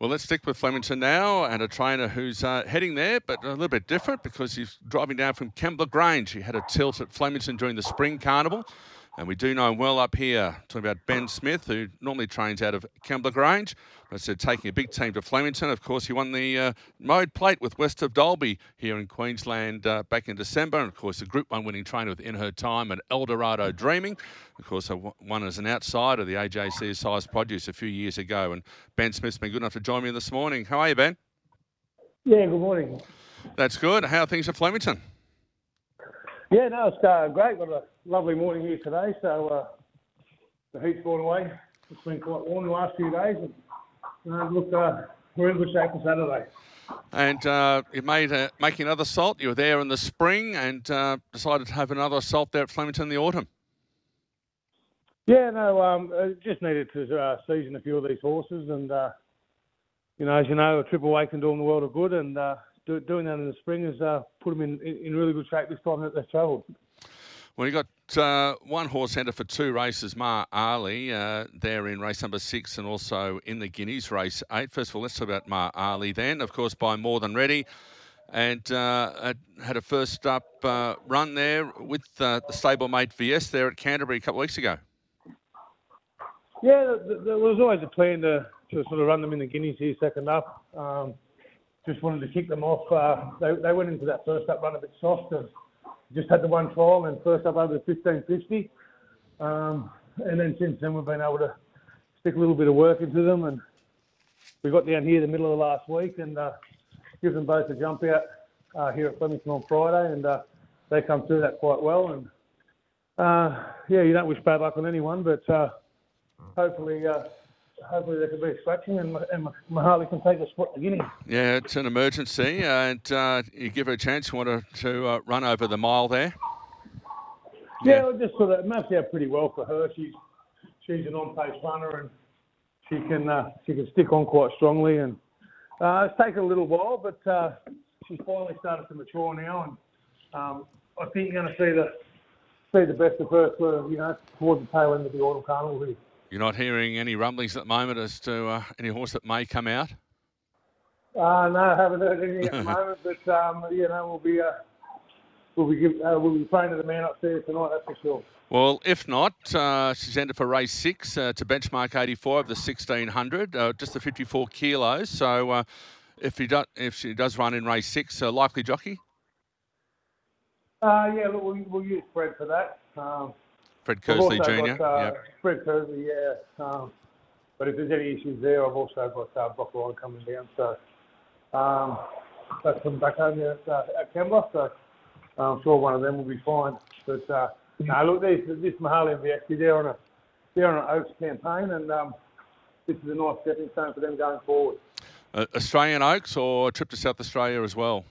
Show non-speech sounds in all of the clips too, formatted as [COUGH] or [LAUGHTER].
Well, let's stick with Flemington now and a trainer who's uh, heading there, but a little bit different because he's driving down from Kembla Grange. He had a tilt at Flemington during the Spring Carnival. And we do know him well up here. Talking about Ben Smith, who normally trains out of Kembla Grange. I said taking a big team to Flemington. Of course, he won the uh, mode plate with West of Dalby here in Queensland uh, back in December. And of course, the Group 1 winning trainer with In Her Time at El Dorado Dreaming. Of course, I won as an outsider of the AJC Sires' Produce a few years ago. And Ben Smith's been good enough to join me this morning. How are you, Ben? Yeah, good morning. That's good. How are things at Flemington? Yeah, no, it's uh, great. Got a lovely morning here today. So uh, the heat's gone away. It's been quite warm the last few days. And uh, look, uh, we're in good shape for Saturday. And uh, you made a, making another salt. You were there in the spring and uh, decided to have another salt there at Flemington in the autumn. Yeah, no, um, just needed to uh, season a few of these horses, and uh, you know, as you know, a triple weight can do them the world of good, and uh, do, doing that in the spring has uh, put them in, in really good shape this time that they've travelled. Well, you got uh, one horse entered for two races, Mar Ali, uh, there in race number six and also in the Guineas race eight. First of all, let's talk about Mar Ali then. Of course, by More Than Ready. And uh, had a first up uh, run there with uh, the stablemate VS there at Canterbury a couple of weeks ago. Yeah, there was always a plan to, to sort of run them in the Guineas here second up. Um, just wanted to kick them off. Uh, they, they went into that first up run a bit soft and just had the one trial and first up over 1550. Um, and then since then we've been able to stick a little bit of work into them and we got down here the middle of last week and uh, give them both a jump out uh, here at Flemington on Friday and uh, they come through that quite well and uh, yeah, you don't wish bad luck on anyone, but uh, hopefully uh, hopefully there can be a scratching and, and Mahali can take a spot to Guinea. Yeah, it's an emergency, and uh, you give her a chance. You want her to uh, run over the mile there? Yeah, yeah just sort of maps out pretty well for her. She's she's an on-pace runner, and she can uh, she can stick on quite strongly. And uh, it's taken a little while, but uh, she's finally started to mature now, and um, I think you're going to see the see the best of her for you know towards the tail end of the autumn carnival. Here. You're not hearing any rumblings at the moment as to uh, any horse that may come out? Uh, no, I haven't heard any at the [LAUGHS] moment, but um, you know we'll be uh, we'll be give, uh, we'll be playing to the man upstairs tonight. That's for sure. Well, if not, uh, she's entered for race six uh, to benchmark 84 of the 1600, uh, just the 54 kilos. So uh, if does, if she does run in race six, uh, likely jockey. Uh, yeah, look, we'll, we'll use Fred for that. Um, Fred Kersley Jr. Got, uh, yep. Fred Kersley, yeah. Um, but if there's any issues there, I've also got uh, Brock Ryan coming down. So um, that's from back home here at, uh, at. So I'm sure one of them will be fine. But uh, no, look, this, this Mahali and VXD, they're on a they're on an Oaks campaign, and um, this is a nice stepping stone for them going forward. Uh, Australian Oaks or a trip to South Australia as well?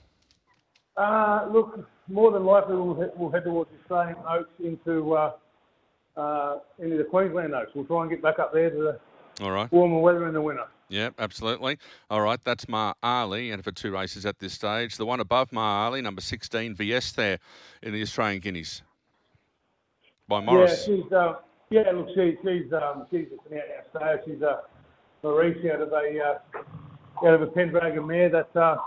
Uh, look, more than likely we'll head, we'll head towards Australian Oaks into uh, uh, into the Queensland Oaks. We'll try and get back up there to the All right. warmer weather in the winter. Yep, absolutely. All right, that's Mar Ali, and for two races at this stage. The one above Mar Ali, number 16, VS there in the Australian Guineas. By Maurice. Yeah, she's, uh, yeah look, she, she's, um, she's just an out and She's a Maurice out of a, uh, out of a Pendragon mare that, uh,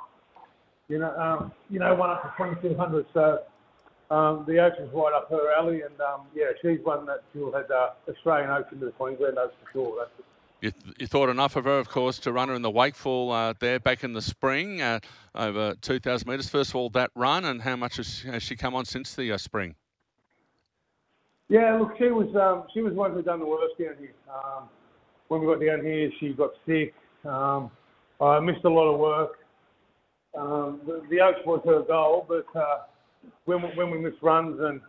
you know, um, you know, one up to 2200. So um, the Oaks right up her alley, and um, yeah, she's one that she'll head uh, Australian Oaks into the Queensland Oaks for sure. That's you, th- you, thought enough of her, of course, to run her in the Wakeful uh, there back in the spring, uh, over 2,000 metres. First of all, that run, and how much has, has she come on since the uh, spring? Yeah, look, she was um, she was one who done the worst down here. Um, when we got down here, she got sick. Um, I missed a lot of work. Um, the, the Oaks was her goal, but uh, when we, when we miss runs and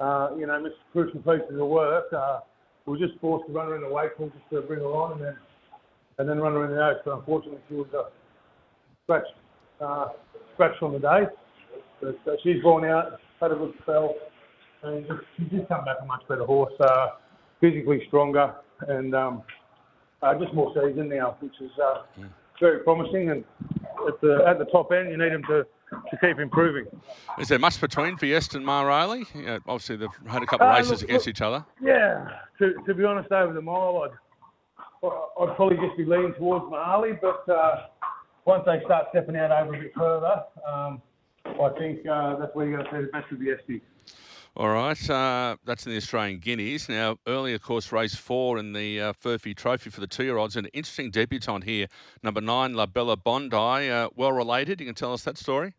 uh, you know miss crucial pieces of work, uh, we were just forced to run her in the Wakeful just to bring her on, and then and then run her in the oaks. But unfortunately, she was uh, scratched uh, scratched on the day. But uh, she's gone out, had a good spell, and she did come back a much better horse, uh, physically stronger, and um, uh, just more seasoned now, which is uh, very promising. And at the at the top end, you need them to to keep improving. Is there much between Fiesta and Mar Ali? Yeah, obviously, they've had a couple of uh, races look, against look, each other. Yeah, to, to be honest, over the mile, I'd, I'd probably just be leaning towards Mahali, but uh, once they start stepping out over a bit further, um, I think uh, that's where you're going to see the best of the Esty. All right, uh, that's in the Australian Guineas. Now, earlier, of course, race four in the uh, Furphy Trophy for the two-year-olds. An interesting debutant here, number nine, La Bella Bondi. Uh, well related. You can tell us that story.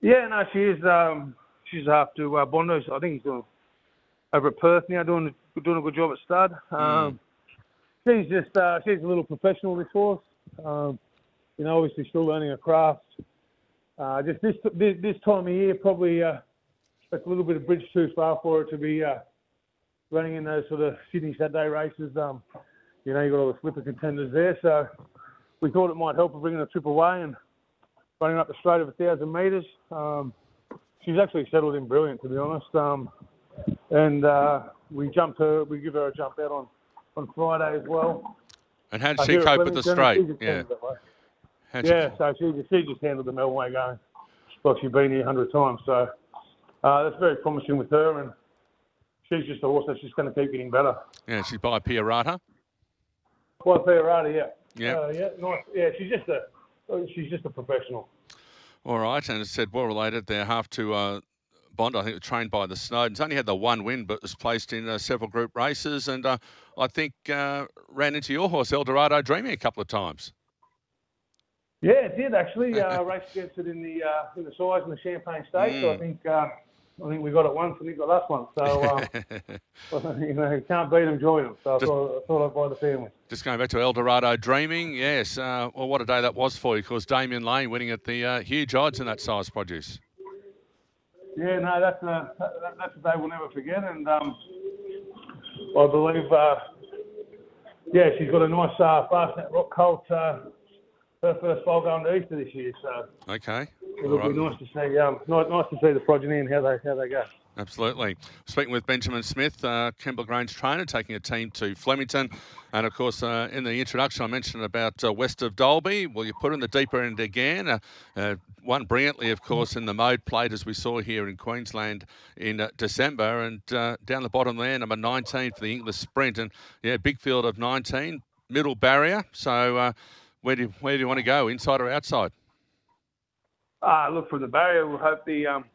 Yeah, no, she is. Um, she's after uh, Bondi. I think he's doing over at Perth now, doing doing a good job at stud. Um, mm. She's just uh, she's a little professional this horse. Um, you know, obviously still learning her craft. Uh, just this, this this time of year, probably uh, that's a little bit of bridge too far for her to be uh, running in those sort of Sydney Saturday races. Um, you know, you got all the slipper contenders there, so we thought it might help her bringing the trip away and running up the straight of a thousand metres. Um, she's actually settled in brilliant, to be honest. Um, and uh, we jumped her, we give her a jump out on, on Friday as well. And how did she cope with the straight? Yeah. Yeah, so she just, she just handled the Melbourne going like she'd been here a hundred times. So uh, that's very promising with her, and she's just a horse that's just going to keep getting better. Yeah, she's by Pierata. By Pierata, yeah. Yeah. Uh, yeah, nice. Yeah, she's just a she's just a professional. All right, and it said well related. They're half to uh, Bondi. I think was trained by the Snowdens. Only had the one win, but was placed in uh, several group races, and uh, I think uh, ran into your horse El Dorado Dreaming a couple of times. Yeah, it did actually. [LAUGHS] Uh, raced against it in the uh, in the Sires' and the Champagne Stakes. Mm. So I mm. think uh, I think we got it once and he got last one. So um, [LAUGHS] you know, you can't beat them, join them. So I, thought, I thought I'd buy the family. Just going back to El Dorado Dreaming, yes. Uh, well, what a day that was for you, because Damian Lane winning at the uh, huge odds in that Sires' Produce. Yeah, no, that's a that's a day we'll never forget, and um, I believe, uh, yeah, she's got a nice uh, Fastnet Rock Colt her first bowl going to Easter this year. So okay, it'll be nice to see. Um, nice, nice to see the progeny and how they how they go. Absolutely. Speaking with Benjamin Smith, uh, Grange trainer, taking a team to Flemington. And of course, uh, in the introduction, I mentioned about uh, west of Dalby. Well, you put in the deeper end again. Uh, uh, won brilliantly, of course, in the mode played as we saw here in Queensland in uh, December. And down the bottom there, number 19 for the Inglis sprint. And yeah, big field of 19, middle barrier. So where do you, where do you want to go, inside or outside? Uh, look from the barrier. We'll hope the um,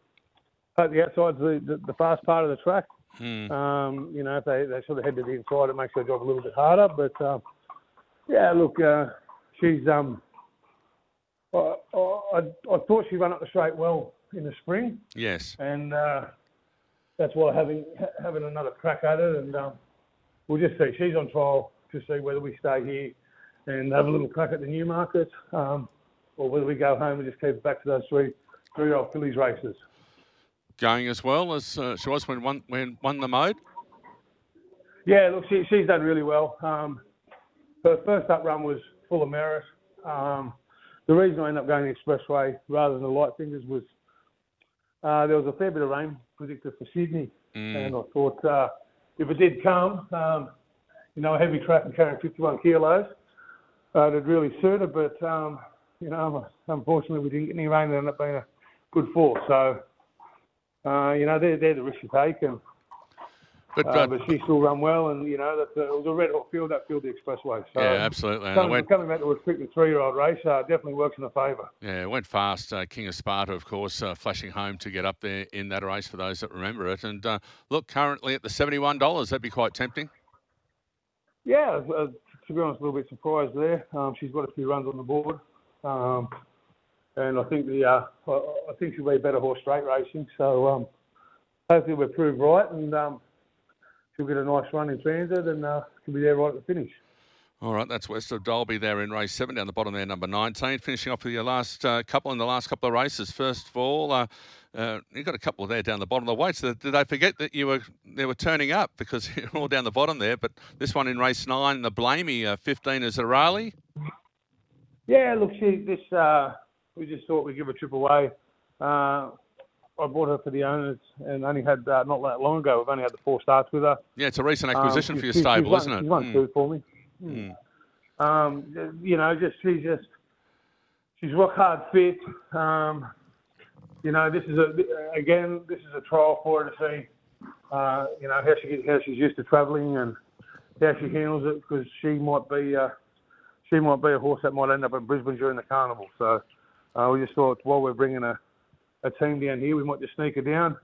hope the outside's the, the, the fast part of the track. Hmm. Um, you know, if they, they sort of head to the inside, it makes their job a little bit harder. But um, yeah, look, uh, she's um, I, I, I thought she ran up the straight well in the spring. Yes. And uh, that's why having having another crack at it, and um, we'll just see. She's on trial to see whether we stay here and have a little crack at the Newmarket, um, or whether we go home and just keep it back to those three three-year-old fillies races. Going as well as uh, she was when won when won the mode. Yeah, look, she, she's done really well. Um, her first up run was full of merit. Um, the reason I ended up going the expressway rather than the light fingers was uh, there was a fair bit of rain predicted for Sydney, mm. and I thought uh, if it did come, um, you know, a heavy track and carrying 51 kilos, uh, it really suited. But um, you know, unfortunately, we didn't get any rain. It ended up being a good force. So uh, you know, they're they're the risk you take, and but, uh, but she still run well, and you know that it was a red hot field that field the expressway. So yeah, absolutely. Coming, went, coming back to a restricted three-year-old race uh, definitely works in the favour. Yeah, it went fast. Uh, King of Sparta, of course, uh, flashing home to get up there in that race for those that remember it. And uh, look, currently at the seventy-one dollars, that'd be quite tempting. Yeah, uh, to be honest, a little bit surprised there. Um, she's got a few runs on the board, um, and I think the uh, I think she'll be a better horse straight racing. So um, hopefully we're proved right, and um, she'll get a nice run in transit, and uh, she'll be there right at the finish. All right, that's west of Dalby there in race seven down the bottom there, number 19. Finishing off with your last uh, couple in the last couple of races. First of all, uh, uh, you've got a couple there down the bottom of the weights. Did they forget that you were they were turning up because [LAUGHS] you're all down the bottom there? But this one in race nine, the Blamey, uh, 15 is a rally. Yeah, look, she, this uh, we just thought we'd give a trip away. Uh, I bought her for the owners and only had uh, not that long ago. We've only had the four starts with her. Yeah, it's a recent um, acquisition um, for your stable, isn't it? She's won mm. two for me. Mm. Um, you know, just she's just she's rock hard fit. Um, you know, this is a again, this is a trial for her to see. Uh, you know how she how she's used to travelling and how she handles it because she might be uh, she might be a horse that might end up in Brisbane during the carnival. So uh, we just thought while we're bringing a, a team down here, we might just sneak her down,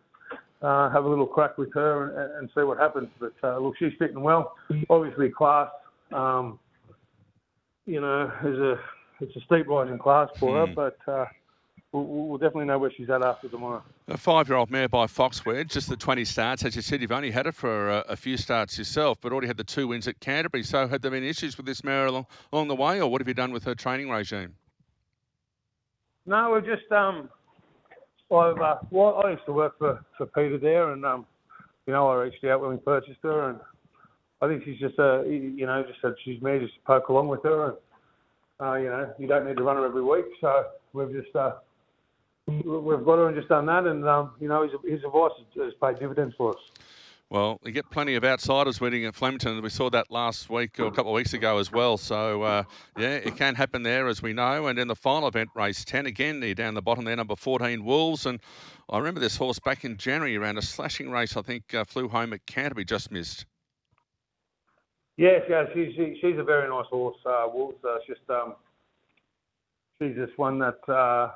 uh, have a little crack with her and, and see what happens. But uh, look, she's fitting well. Obviously, class. Um, you know, is a it's a steep rise in class for her, but uh, we'll, we'll definitely know where she's at after tomorrow. A five-year-old mare by Foxwedge, just the 20 starts. As you said, you've only had her for a, a, few starts yourself, but already had the two wins at Canterbury. So had there been issues with this mare along, along the way, or what have you done with her training regime? No, we've just um, I've uh, well, I used to work for, for Peter there, and um, you know, I reached out when we purchased her, and I think she's just a, you know, just said she's me, just poke along with her, and uh, you know, you don't need to run her every week, so we've just uh, we've got her and just done that, and um, you know, his, his advice has paid dividends for us. Well, you get plenty of outsiders winning at Flemington. We saw that last week or a couple of weeks ago as well. So, uh, yeah, it can happen there, as we know. And in the final event, race 10, again, down the bottom there, number 14, Wolves. And I remember this horse back in January around a slashing race, I think, uh, flew home at Canterbury, just missed. Yes, yeah, she's she's a very nice horse. Uh, Wolves, uh, just um, she's just one that uh,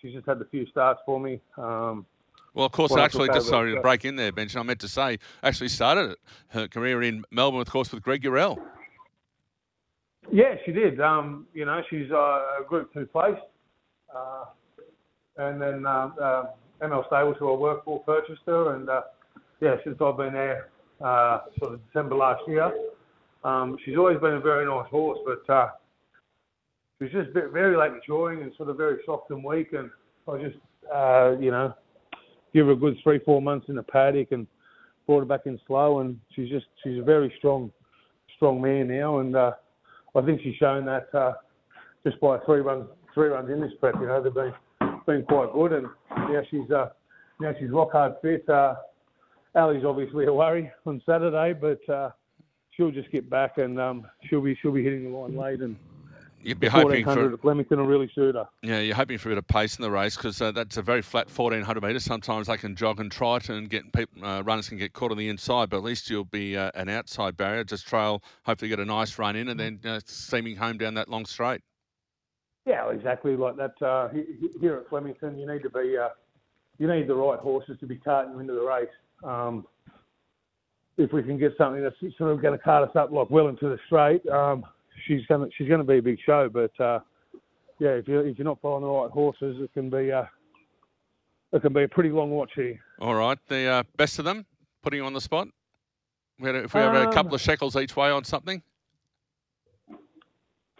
she's just had a few starts for me. Um, well, of course, actually, just sorry to break in there, Bench. I meant to say, actually started her career in Melbourne, of course, with Greg Eurell. Yeah, she did. Um, you know, she's uh, a Group Two place, uh, and then uh, ML Stables, who I work for, purchased her, and uh, yeah, since I've been there, uh, sort of December last year. Um, she's always been a very nice horse, but uh, she's just very late maturing and sort of very soft and weak. And I just, uh, you know, give her a good three, four months in the paddock and brought her back in slow. And she's just, she's a very strong, strong man now. And uh, I think she's shown that uh, just by three runs, three runs in this prep. You know, they've been been quite good. And now she's uh, now she's rock hard fit. Uh, Ali's obviously a worry on Saturday, but uh, she'll just get back and um, she'll be she'll be hitting the line late and. You'd be hoping for Flemington will really suit her. Yeah, you're hoping for a bit of pace in the race because uh, that's a very flat 1400 metres. Sometimes they can jog and trot and get people, uh, runners can get caught on the inside, but at least you'll be uh, an outside barrier. Just trail, hopefully get a nice run in, and then uh, steaming home down that long straight. Yeah, exactly like that. Uh, here at Flemington, you need to be uh, you need the right horses to be carting you into the race. Um, if we can get something that's sort of going to cart us up like well into the straight, um, she's going to she's going to be a big show. But uh, yeah, if you if you're not following the right horses, it can be uh, it can be a pretty long watch here. All right, the uh, best of them, putting you on the spot. If we have um, a couple of shekels each way on something.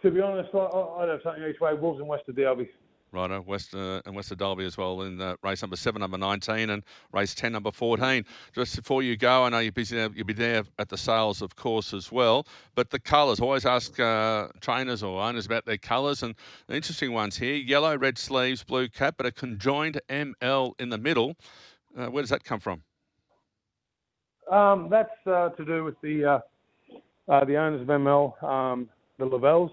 To be honest, I, I'd have something each way. Wolves and West of Dalby. Righto, West uh, and West of Dalby as well in uh, race number seven, number 19, and race 10, number 14. Just before you go, I know you're busy, you'll be there at the sales, of course, as well. But the colours, always ask uh, trainers or owners about their colours, and the interesting ones here yellow, red sleeves, blue cap, but a conjoined ML in the middle. Uh, where does that come from? Um, that's uh, to do with the uh, the owners of ML, um, the Lavells.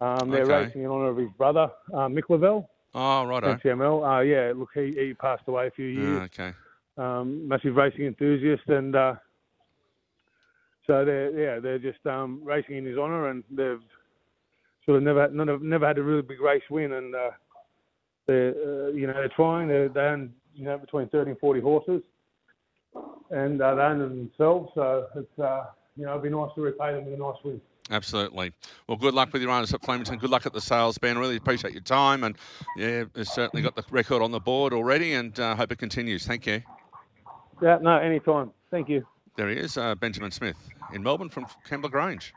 Um, they're okay. racing in honour of his brother, uh, Mick Lavelle. Oh, right. NCML. Uh, yeah, look, he, he passed away a few years. Oh, okay. Um, massive racing enthusiast, and uh, so they're yeah they're just um, racing in his honour, and they've sort of never never never had a really big race win, and uh, they're uh, you know they're trying. They're, they own you know between 30 and 40 horses, and uh, they own them themselves. So it's uh, you know it'd be nice to repay them with a nice win. Absolutely. Well, good luck with your runners at Flemington. Good luck at the sales, Ben. Really appreciate your time. And yeah, it's certainly got the record on the board already and uh, hope it continues. Thank you. Yeah, no, anytime. Thank you. There he is, uh, Benjamin Smith in Melbourne from Kembla Grange.